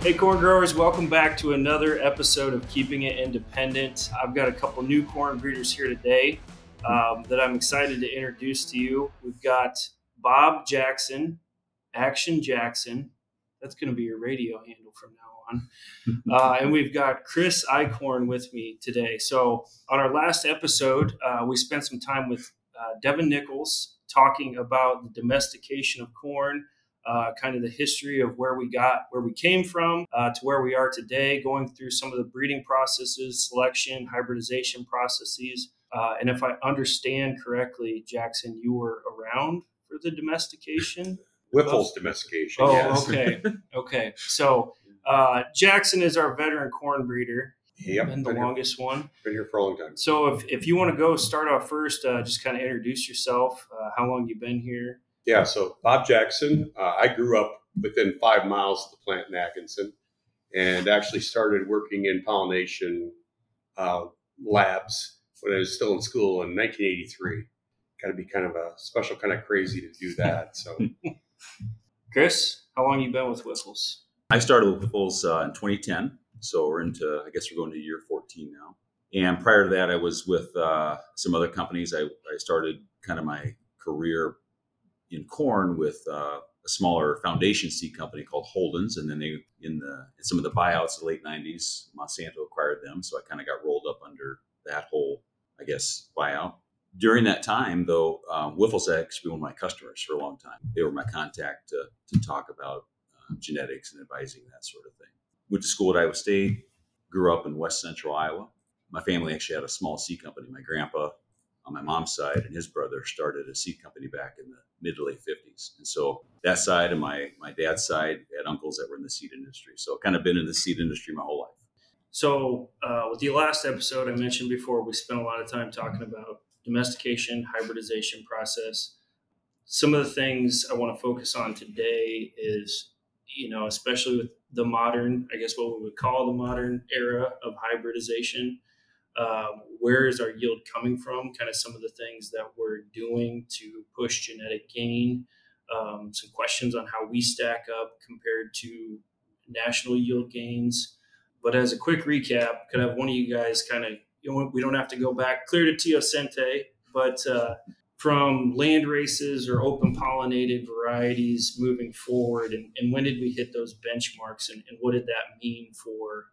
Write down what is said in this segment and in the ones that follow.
Hey, corn growers, welcome back to another episode of Keeping It Independent. I've got a couple new corn breeders here today um, that I'm excited to introduce to you. We've got Bob Jackson, Action Jackson. That's going to be your radio handle from now on. Uh, and we've got Chris Eichhorn with me today. So, on our last episode, uh, we spent some time with uh, Devin Nichols talking about the domestication of corn uh, kind of the history of where we got, where we came from uh, to where we are today, going through some of the breeding processes, selection, hybridization processes. Uh, and if I understand correctly, Jackson, you were around for the domestication. Wyffels' domestication. Oh, yes. okay, okay. So uh, Jackson is our veteran corn breeder. Yep. Been the Been here, longest one. been here for a long time. So if, if you want to go start off first, uh, just kind of introduce yourself, uh, how long you've been here. Yeah. So Bob Jackson. Uh, I grew up within five miles of the plant in Atkinson, and actually started working in pollination uh, labs when I was still in school in 1983. Got to be kind of a special kind of crazy to do that. So Chris, how long you been with Wyffels? I started with Wyffels uh, in 2010, so we're into I guess we're going to year 14 now. And prior to that, I was with uh, some other companies. I, I started kind of my career in corn with uh, a smaller foundation seed company called Holden's, and then they in the in some of the buyouts of the late 90s, Monsanto acquired them, so I kind of got rolled up under that whole I guess buyout. During that time, though, um, actually been one of my customers for a long time. They were my contact to, to talk about uh, genetics and advising that sort of thing. Went to school at Iowa State, grew up in west central Iowa. My family actually had a small seed company. My grandpa on my mom's side and his brother started a seed company back in the mid to late 50s. And so that side and my, my dad's side had uncles that were in the seed industry. So kind of been in the seed industry my whole life. So, uh, with the last episode I mentioned before, we spent a lot of time talking about domestication, hybridization process. Some of the things I want to focus on today is, you know, especially with the modern, I guess what we would call the modern era of hybridization. Um, where is our yield coming from? Kind of some of the things that we're doing to push genetic gain. Um, some questions on how we stack up compared to national yield gains. But as a quick recap, could I have one of you guys kind of, you know, we don't have to go back clear to Teosinte, but uh, from land races or open pollinated varieties moving forward, and, and when did we hit those benchmarks, and, and what did that mean for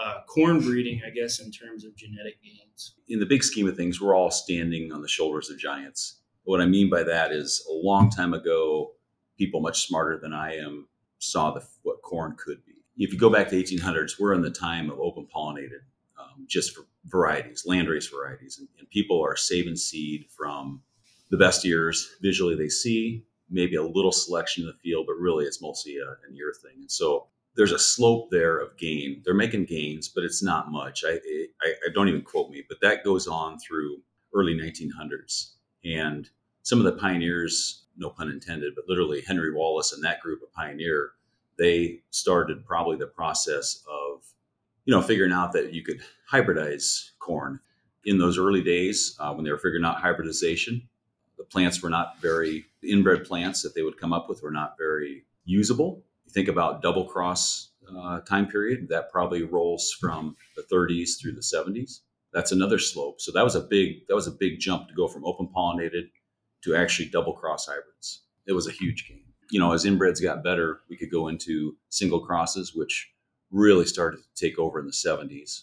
uh, corn breeding, I guess, in terms of genetic gains? in the big scheme of things, we're all standing on the shoulders of giants. What I mean by that is a long time ago, people much smarter than I am saw the, what corn could be. If you go back to the 1800s, we're in the time of open pollinated, um, just for varieties, landrace varieties, and, and people are saving seed from the best years. Visually, they see maybe a little selection in the field, but really it's mostly a, an ear thing. And so there's a slope there of gain. They're making gains, but it's not much. I, I, I don't even quote me, but that goes on through early 1900s. And some of the pioneers, no pun intended, but literally Henry Wallace and that group of pioneer, they started probably the process of, you know, figuring out that you could hybridize corn. In those early days, uh, when they were figuring out hybridization, the plants were not very, the inbred plants that they would come up with were not very usable you think about double cross uh, time period, that probably rolls from the 30s through the 70s. That's another slope. So that was a big that was a big jump to go from open pollinated to actually double cross hybrids. It was a huge gain. You know, as inbreds got better, we could go into single crosses, which really started to take over in the 70s,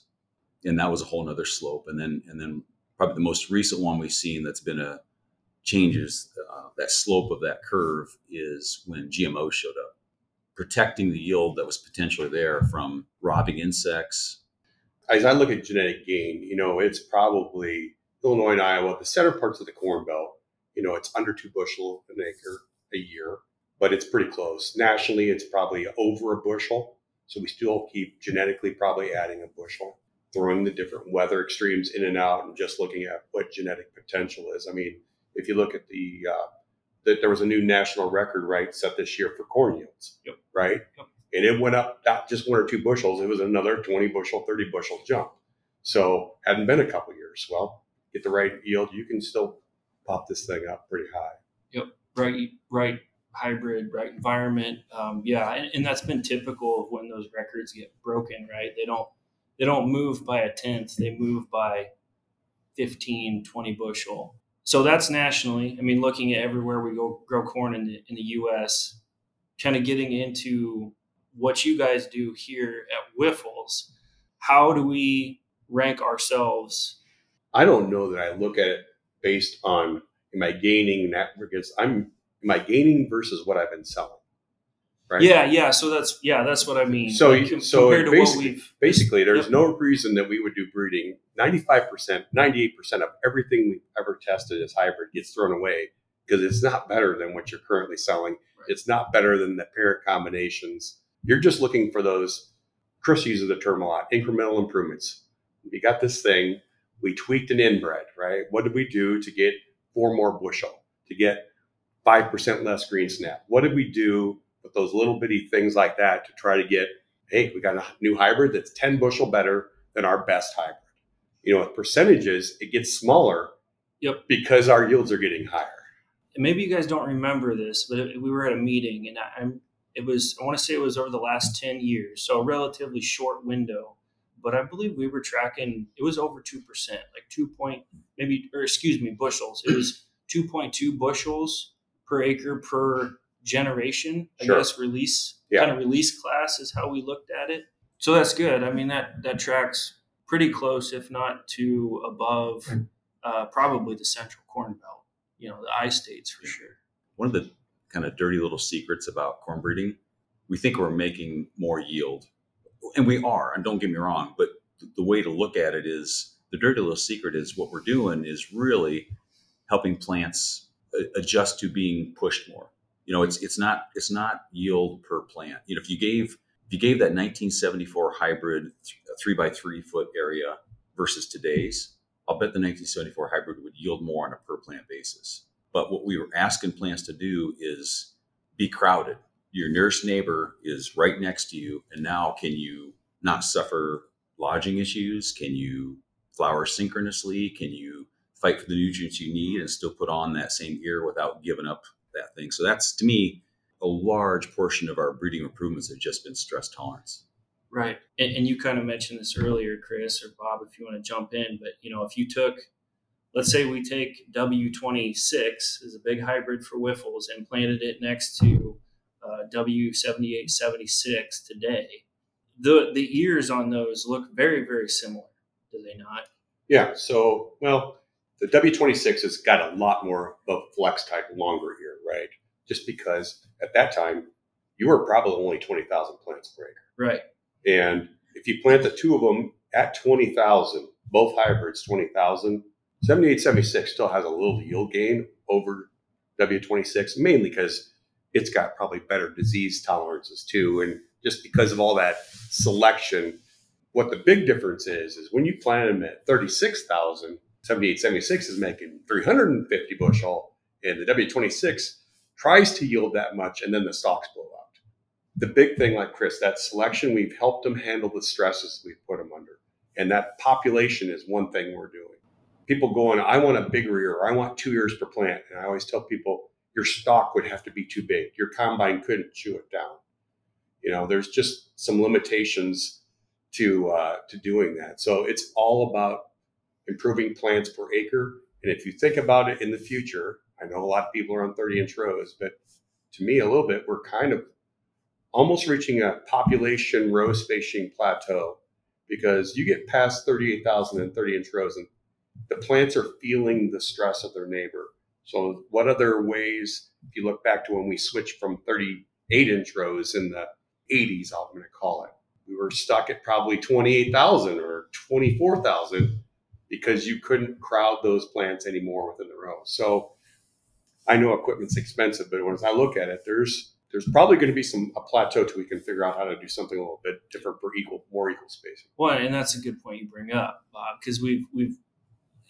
and that was a whole nother slope. And then and then probably the most recent one we've seen that's been a changes uh, that slope of that curve is when gmo showed up protecting the yield that was potentially there from robbing insects. as I look at genetic gain, you know, it's probably Illinois and Iowa, the center parts of the Corn Belt. You know, it's under two bushel an acre a year, but it's pretty close. Nationally, it's probably over a bushel. So we still keep genetically probably adding a bushel, throwing the different weather extremes in and out, and just looking at what genetic potential is. I mean, if you look at the uh, that there was a new national record right set this year for corn yields, Yep. right? Yep. And it went up not just one or two bushels; it was another twenty bushel, thirty bushel jump. So hadn't been a couple years. Well, get the right yield, you can still pop this thing up pretty high. Yep, right right hybrid, right environment. Um, yeah, and, and that's been typical of when those records get broken, right? They don't they don't move by a tenth; they move by 15, 20 bushel. So that's nationally. I mean, looking at everywhere we go grow corn in the in the U.S., kind of getting into what you guys do here at Wyffels. How do we rank ourselves? I don't know that I look at it based on am I gaining that because I'm am I gaining versus what I've been selling? Right. Yeah, yeah. So that's yeah, that's what I mean. So like, so compared to what we've basically there's yep. no reason that we would do breeding. Ninety five percent, ninety eight percent of everything we've ever tested as hybrid gets thrown away because it's not better than what you're currently selling. Right. It's not better than the parent combinations. You're just looking for those. Chris uses the term a lot: incremental improvements. We got this thing. We tweaked an inbred, right? What did we do to get four more bushel? To get five percent less green snap? What did we do? With those little bitty things like that to try to get, hey, we got a new hybrid that's 10 bushel better than our best hybrid. You know, with percentages, it gets smaller yep. because our yields are getting higher. And maybe you guys don't remember this, but it, we were at a meeting and I, am it was, I want to say it was over the last 10 years. So a relatively short window, but I believe we were tracking, it was over 2%, like two point, maybe, or excuse me, bushels. It was 2.2 bushels per acre per generation, I sure. guess release yeah. kind of release class is how we looked at it. So that's good. I mean that that tracks pretty close, if not to above, uh, probably the Central Corn Belt. You know, the I states for sure. One of the kind of dirty little secrets about corn breeding, we think we're making more yield, and we are. And don't get me wrong, but the way to look at it is the dirty little secret is what we're doing is really helping plants adjust to being pushed more you know, it's it's not it's not yield per plant. You know, if you gave if you gave that 1974 hybrid three by three foot area versus today's, I'll bet the 1974 hybrid would yield more on a per plant basis. But what we were asking plants to do is be crowded. Your nearest neighbor is right next to you, and now can you not suffer lodging issues? Can you flower synchronously? Can you fight for the nutrients you need and still put on that same ear without giving up that thing. So that's to me a large portion of our breeding improvements have just been stress tolerance. Right. And, and, you kind of mentioned this earlier, Chris or Bob, if you want to jump in. But, you know, if you took, let's say we take W26 as a big hybrid for Wyffels and planted it next to uh, W7876 today, the, the ears on those look very, very similar, do they not? Yeah. So, well, the W26 has got a lot more of a flex type longer ear right? Just because at that time you were probably only 20,000 plants per acre. Right. And if you plant the two of them at 20,000, both hybrids 20,000, 7876 still has a little yield gain over W26, mainly because it's got probably better disease tolerances too. And just because of all that selection, what the big difference is, is when you plant them at 36,000, 7876 is making 350 bushel and the W26 tries to yield that much, and then the stalks blow out. The big thing, like Chris, that selection, we've helped them handle the stresses we've put them under. And that population is one thing we're doing. People going, I want a bigger ear, I want two ears per plant. And I always tell people, your stalk would have to be too big. Your combine couldn't chew it down. You know, there's just some limitations to uh, to doing that. So it's all about improving plants per acre. And if you think about it in the future, I know a lot of people are on 30 inch rows, but to me, a little bit, we're kind of almost reaching a population row spacing plateau because you get past 38,000 and 30 inch rows and the plants are feeling the stress of their neighbor. So, what other ways, if you look back to when we switched from 38 inch rows in the 80s, I'm going to call it, we were stuck at probably 28,000 or 24,000 because you couldn't crowd those plants anymore within the row. So, I know equipment's expensive, but when I look at it, there's there's probably going to be some a plateau till we can figure out how to do something a little bit different for equal more equal spacing. Well, and that's a good point you bring up, Bob, because we've we've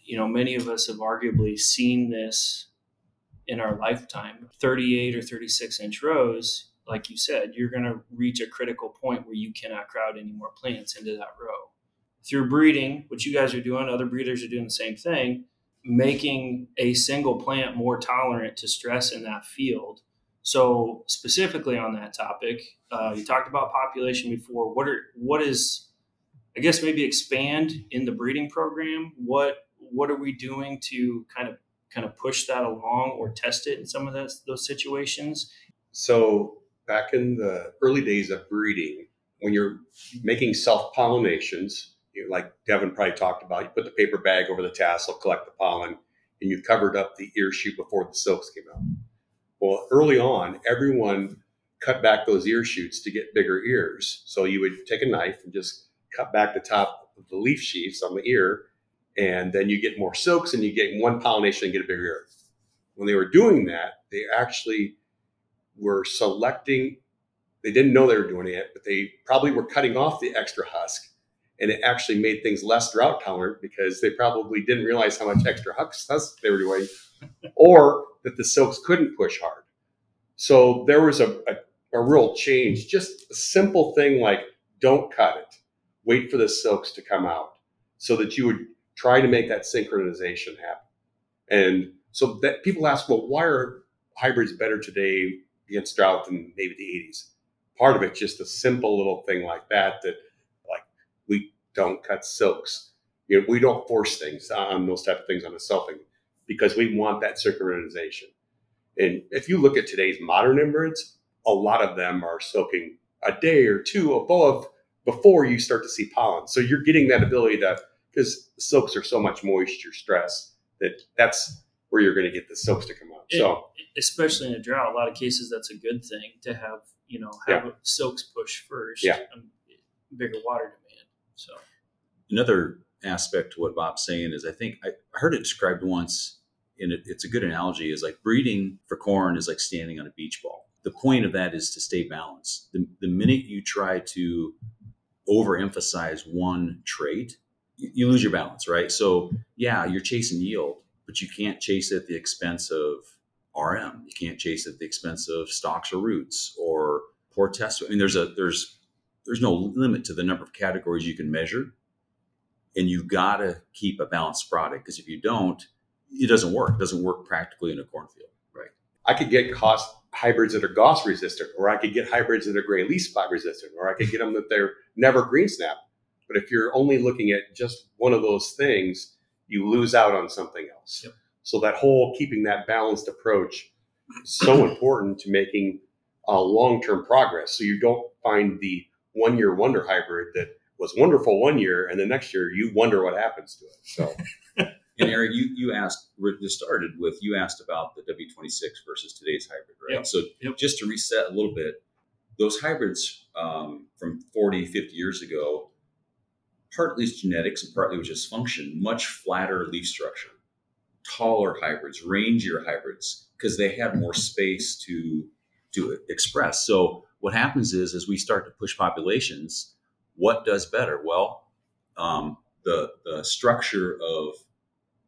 you know many of us have arguably seen this in our lifetime. 38 or 36 inch rows, like you said, you're going to reach a critical point where you cannot crowd any more plants into that row. Through breeding, which you guys are doing, other breeders are doing the same thing making a single plant more tolerant to stress in that field. So specifically on that topic, uh, you talked about population before. What are what is, I guess maybe expand in the breeding program. What what are we doing to kind of kind of push that along or test it in some of those those situations? So back in the early days of breeding, when you're making self pollinations, like Devin probably talked about, you put the paper bag over the tassel, collect the pollen, and you covered up the ear shoot before the silks came out. Well, early on, everyone cut back those ear shoots to get bigger ears. So you would take a knife and just cut back the top of the leaf sheaths on the ear, and then you get more silks and you get one pollination and get a bigger ear. When they were doing that, they actually were selecting, they didn't know they were doing it, but they probably were cutting off the extra husk. And it actually made things less drought tolerant because they probably didn't realize how much extra husk they were doing, or that the silks couldn't push hard. So there was a, a, a real change. Just a simple thing like don't cut it, wait for the silks to come out so that you would try to make that synchronization happen. And so that people ask, well, why are hybrids better today against drought than maybe the 80s? Part of it just a simple little thing like that that don't cut silks. You know, we don't force things on those type of things on the selfing because we want that synchronization. And if you look at today's modern inbreds, a lot of them are soaking a day or two above before you start to see pollen. So you're getting that ability to because silks are so much moisture stress that that's where you're going to get the silks to come out. It, so especially in a drought, a lot of cases that's a good thing to have you know have yeah. silks push first. Yeah. bigger water demand. So another aspect to what Bob's saying is I think I heard it described once, and it, it's a good analogy. Is like breeding for corn is like standing on a beach ball. The point of that is to stay balanced. The, the minute you try to overemphasize one trait, you, you lose your balance, right? So yeah, you're chasing yield, but you can't chase it at the expense of RM. You can't chase it at the expense of stalks or roots or poor test. I mean, there's a there's there's no limit to the number of categories you can measure and you've got to keep a balanced product because if you don't, it doesn't work. It doesn't work practically in a cornfield. Right. I could get cost hybrids that are Goss resistant, or I could get hybrids that are gray leaf spot resistant, or I could get them that they're never green snap. But if you're only looking at just one of those things, you lose out on something else. Yep. So that whole keeping that balanced approach is so important to making uh, long-term progress. So you don't find the one-year wonder hybrid that was wonderful one year, and the next year you wonder what happens to it. So. and Eric, you you asked this started with you asked about the W26 versus today's hybrid, right? Yep. So yep. just to reset a little bit, those hybrids um, from 40, 50 years ago, partly it's genetics and partly was just function, much flatter leaf structure, taller hybrids, rangier hybrids, because they had more space to to express. So what happens is as we start to push populations what does better? Well, um, the, the structure of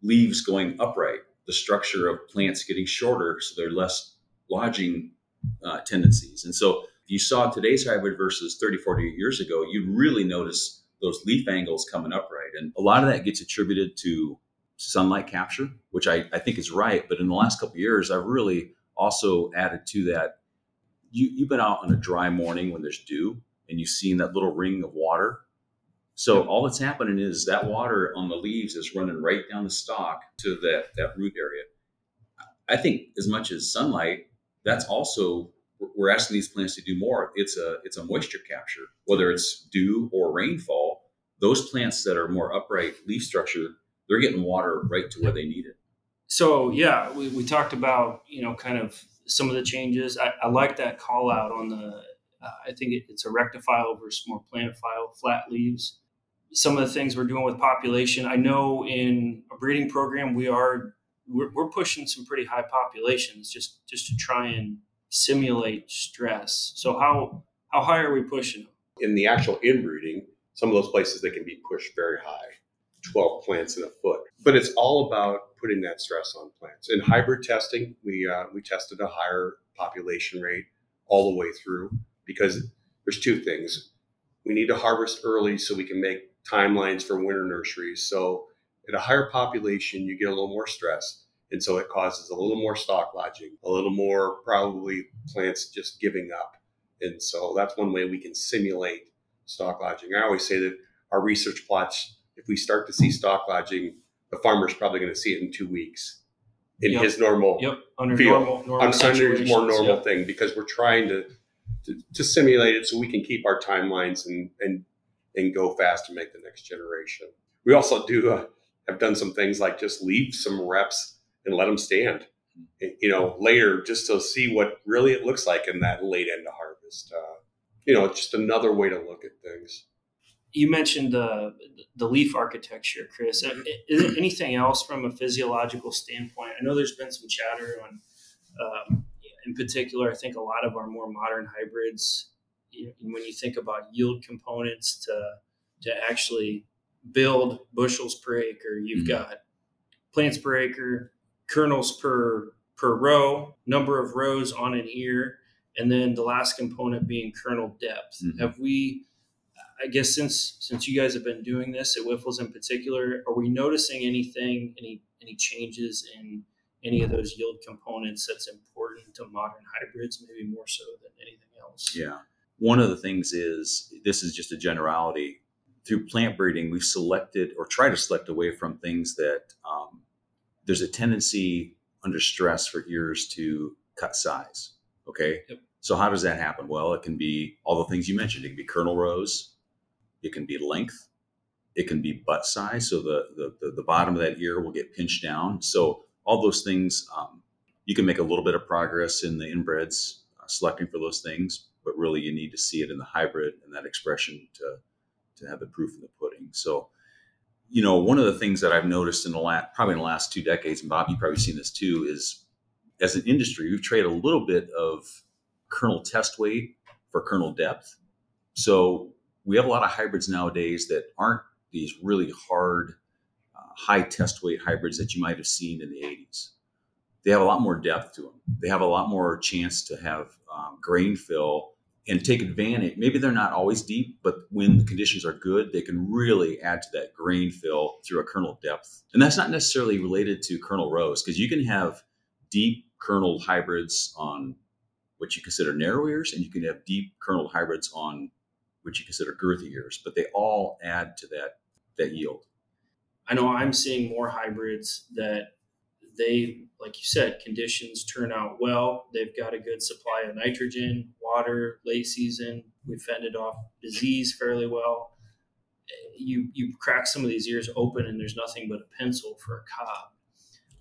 leaves going upright, the structure of plants getting shorter so they're less lodging uh, tendencies. And so if you saw today's hybrid versus 30, 40 years ago, you'd really notice those leaf angles coming upright. And a lot of that gets attributed to sunlight capture, which I, I think is right. But in the last couple years, I've really also added to that. You, you've been out on a dry morning when there's dew and you've seen that little ring of water. So all that's happening is that water on the leaves is running right down the stalk to that, that root area. I think as much as sunlight, that's also we're asking these plants to do more. It's a it's a moisture capture, whether it's dew or rainfall. Those plants that are more upright leaf structure, they're getting water right to where they need it. So yeah, we, we talked about you know kind of some of the changes. I, I like that call out on the uh, I think it, it's erectophile versus more planophile, flat leaves. Some of the things we're doing with population, I know in a breeding program we are we're, we're pushing some pretty high populations just just to try and simulate stress. So how how high are we pushing them? In the actual inbreeding, some of those places they can be pushed very high, 12 plants in a foot. But it's all about putting that stress on plants. In hybrid testing, we uh, we tested a higher population rate all the way through because there's two things. We need to harvest early so we can make timelines for winter nurseries. So at a higher population, you get a little more stress. And so it causes a little more stalk lodging, a little more probably plants just giving up. And so that's one way we can simulate stalk lodging. I always say that our research plots, if we start to see stalk lodging, the farmer's probably going to see it in two weeks in Yep. his normal Yep, under Feel. normal, normal Sunday is more normal yep. thing because we're trying to, to to simulate it so we can keep our timelines and and and go fast and make the next generation. We also do uh, have done some things like just leave some reps and let them stand, you know, later just to see what really it looks like in that late end of harvest. Uh, you know, it's just another way to look at things. You mentioned the the leaf architecture, Chris. Uh, Is there anything else from a physiological standpoint? I know there's been some chatter on, um, in particular. I think a lot of our more modern hybrids, you when you think about yield components to to actually build bushels per acre, you've Mhm. got plants per acre, kernels per per row, number of rows on an ear, and then the last component being kernel depth. Mhm. Have we? I guess since since you guys have been doing this at Wyffels in particular, are we noticing anything, any any changes in any of those yield components that's important to modern hybrids, maybe more so than anything else? Yeah. One of the things is this is just a generality. Through plant breeding, we've selected or try to select away from things that um, there's a tendency under stress for ears to cut size. Okay. Yep. So how does that happen? Well, it can be all the things you mentioned. It can be kernel rows. It can be length. It can be butt size. So the the, the, the bottom of that ear will get pinched down. So all those things, um, you can make a little bit of progress in the inbreds uh, selecting for those things, but really you need to see it in the hybrid and that expression to to have the proof in the pudding. So, you know, one of the things that I've noticed in the last probably in the last two decades, and Bob, you've probably seen this too, is as an industry, we've traded a little bit of kernel test weight for kernel depth. So we have a lot of hybrids nowadays that aren't these really hard, uh, high test weight hybrids that you might have seen in the 80s. They have a lot more depth to them. They have a lot more chance to have um, grain fill and take advantage. Maybe they're not always deep, but when the conditions are good, they can really add to that grain fill through a kernel depth. And that's not necessarily related to kernel rows because you can have deep kernel hybrids on what you consider narrow ears, and you can have deep kernel hybrids on what you consider girthy ears, but they all add to that that yield. I know I'm seeing more hybrids that they, like you said, conditions turn out well. They've got a good supply of nitrogen, water, late season. We fended off disease fairly well. You you crack some of these ears open and there's nothing but a pencil for a cob.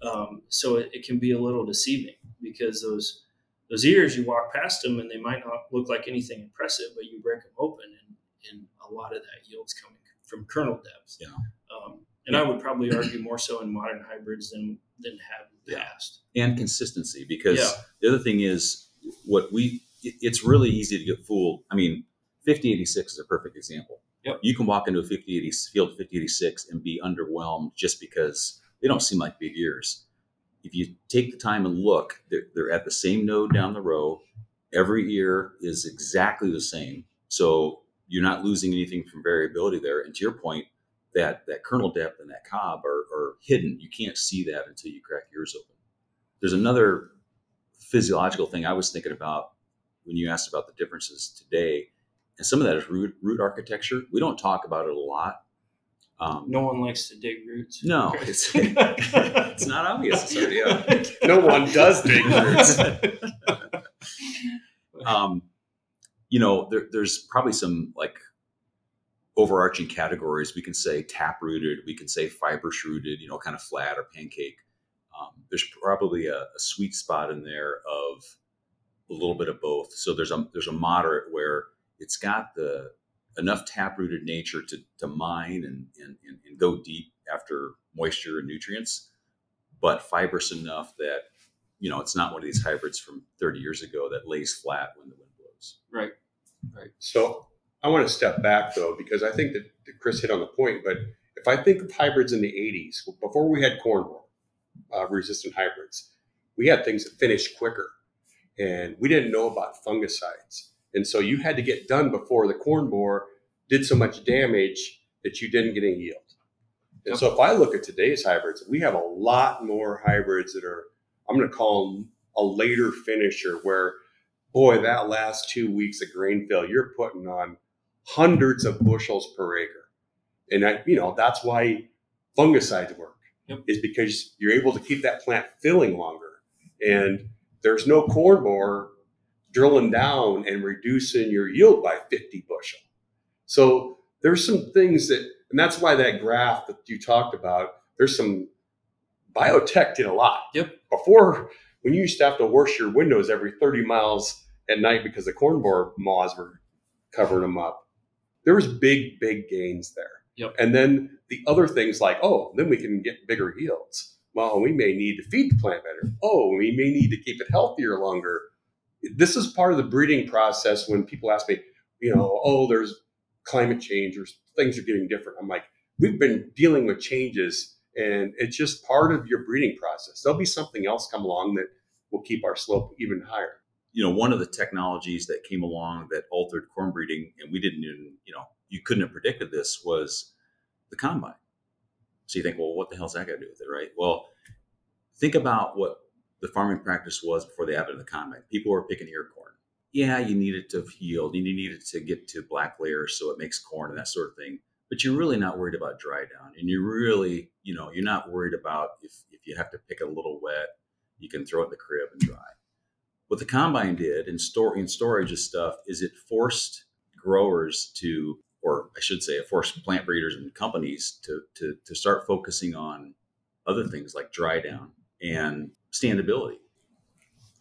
Um, so it, it can be a little deceiving because those those ears you walk past them and they might not look like anything impressive, but you break them open and, and a lot of that yield's coming from kernel depth. Yeah. Um, and I would probably argue more so in modern hybrids than than have in the Yeah. past. and consistency because Yeah. the other thing is what we it- it's really easy to get fooled i mean 5086 is a perfect example Yep. you can walk into a 5080 field 5086 and be underwhelmed just because they don't seem like big ears if you take the time and look they're, they're at the same node down the row every ear is exactly the same so you're not losing anything from variability there and to your point that that kernel depth and that cob are, are hidden you can't see that until you crack yours open there's another physiological thing I was thinking about when you asked about the differences today, and some of that is root root architecture. We don't talk about it a lot. Um, No one likes to dig roots. no, it's it's not obvious. No one does dig roots. um, you know, there, there's probably some like overarching categories. We can say tap rooted, we can say fiber rooted, you know, kind of flat or pancake. Um, there's probably a, a sweet spot in there of a little bit of both. So there's a there's a moderate where it's got the enough tap rooted nature to, to mine and, and, and, and go deep after moisture and nutrients, but fibrous enough that you know it's not one of these hybrids from 30 years ago that lays flat when the wind blows. right. Right. So I want to step back though, because I think that, that Chris hit on the point. But if I think of hybrids in the 80s, before we had corn borer, uh, resistant hybrids, we had things that finished quicker and we didn't know about fungicides. And so you had to get done before the corn borer did so much damage that you didn't get any yield. And so if I look at today's hybrids, we have a lot more hybrids that are, I'm going to call them a later finisher where, boy, that last two weeks of grain fill, you're putting on hundreds of bushels per acre. And I, you know, that's why fungicides work Yep. is because you're able to keep that plant filling longer. And there's no corn borer drilling down and reducing your yield by 50 bushel. So there's some things that, and that's why that graph that you talked about, there's some biotech did a lot. Yep. Before, when you used to have to wash your windows every 30 miles at night because the corn borer moths were covering them up, there was big, big gains there. Yep. And then the other things like, oh, then we can get bigger yields. Well, we may need to feed the plant better. Oh, we may need to keep it healthier longer. This is part of the breeding process when people ask me, you know, oh, there's climate change or things are getting different. I'm like, we've been dealing with changes and it's just part of your breeding process. There'll be something else come along that will keep our slope even higher. you know, one of the technologies that came along that altered corn breeding, and we didn't even, you know, you couldn't have predicted this was the combine. So you think, well, what the hell's that got to do with it, right? Well, think about what the farming practice was before the advent of the combine. People were picking ear corn. Yeah, you need it to yield, you need it to get to black layers so it makes corn and that sort of thing. But you're really not worried about dry down, and you're really, you know, you're not worried about if if you have to pick a little wet, you can throw it in the crib and dry what the combine did in store in storage of stuff is it forced growers to or i should say it forced plant breeders and companies to to, to start focusing on other things like dry down and standability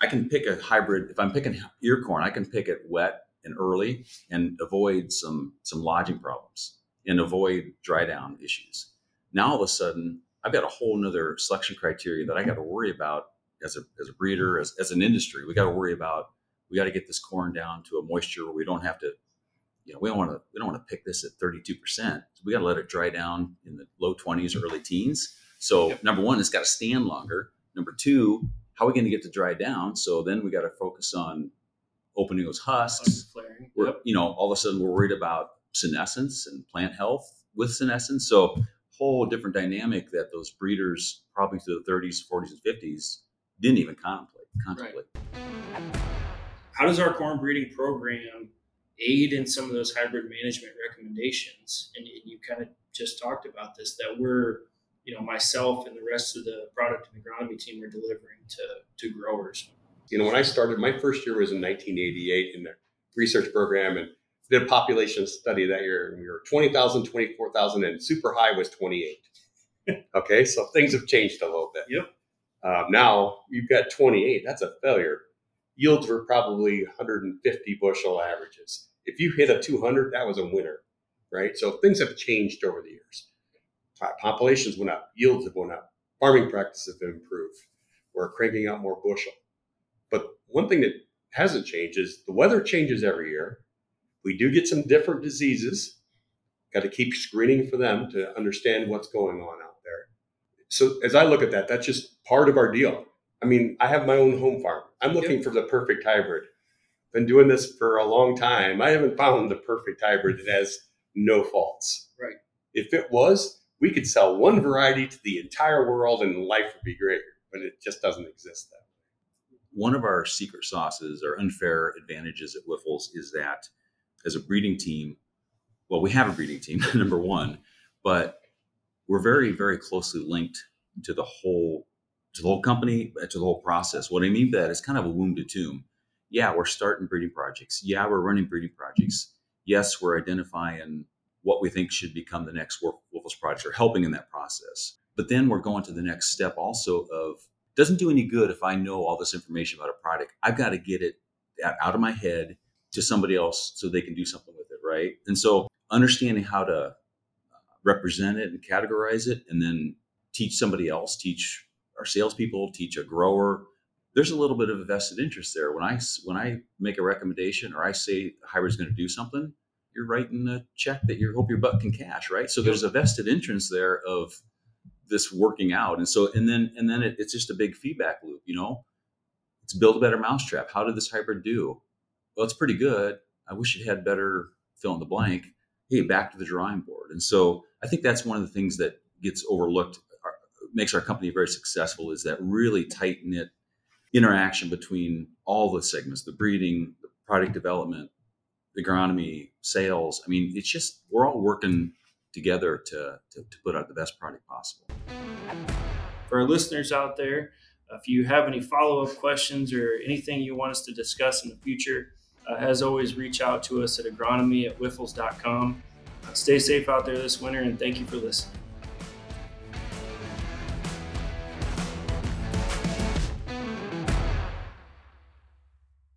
i can pick a hybrid if i'm picking ear corn i can pick it wet and early and avoid some some lodging problems and avoid dry down issues now all of a sudden i've got a whole nother selection criteria that i got to worry about as a, as a breeder, as, as an industry, we got to worry about, we got to get this corn down to a moisture where we don't have to, you know, we don't want to, we don't want to pick this at 32%. We got to let it dry down in the low 20s or early teens. So Yep. number one, it's got to stand longer. Number two, how are we going to get to dry down? So then we got to focus on opening those husks. We're, Yep. you know, all of a sudden we're worried about senescence and plant health with senescence. So whole different dynamic that those breeders probably through the 30s, 40s, and 50s didn't even contemplate. Contemplate. How does our corn breeding program aid in some of those hybrid management recommendations? And you kind of just talked about this that we're, you know, myself and the rest of the product and agronomy team are delivering to to growers. You know, when I started, my first year was in 1988 in the research program and did a population study that year. And we were 20,000, 24,000, and super high was 28. okay, so things have changed a little bit. Yep. Um, now you've got 28. That's a failure. Yields were probably 150 bushel averages. If you hit a 200, that was a winner, right? So things have changed over the years. Po- Populations went up, yields have went up, farming practices have improved. We're cranking out more bushel. But one thing that hasn't changed is the weather changes every year. We do get some different diseases. Got to keep screening for them to understand what's going on out there. So as I look at that, that's just part of our deal. I mean, I have my own home farm. I'm looking for the perfect hybrid. Been doing this for a long time. I haven't found the perfect hybrid that has no faults. Right. If it was, we could sell one variety to the entire world and life would be great. But it just doesn't exist that way. One of our secret sauces or unfair advantages at Wyffels is that as a breeding team, well, we have a breeding team, number one, but we're very, very closely linked to the whole to the whole company, to the whole process. What I mean by that is kind of a womb to tomb. Yeah, we're starting breeding projects. Yeah, we're running breeding projects. Yes, we're identifying what we think should become the next Wyffels project or helping in that process. But then we're going to the next step also of doesn't do any good if I know all this information about a product. I've got to get it out of my head to somebody else so they can do something with it, right? And so understanding how to uh, represent it and categorize it, and then teach somebody else, teach our salespeople, teach a grower. There's a little bit of a vested interest there. When I when I make a recommendation or I say hybrid's going to do something, you're writing a check that you hope your butt can cash, right? So there's a vested interest there of this working out, and so and then and then it, it's just a big feedback loop, you know. It's build a better mousetrap. How did this hybrid do? Well, it's pretty good. I wish it had better fill in the blank. Hey, back to the drawing board. And so I think that's one of the things that gets overlooked, our, makes our company very successful, is that really tight knit interaction between all the segments: the breeding, the product development, agronomy, sales. I mean, it's just we're all working together to, to, to put out the best product possible. For our listeners out there, if you have any follow up questions or anything you want us to discuss in the future, uh, as always, reach out to us at agronomy at wyffels.com. Uh, stay safe out there this winter and thank you for listening.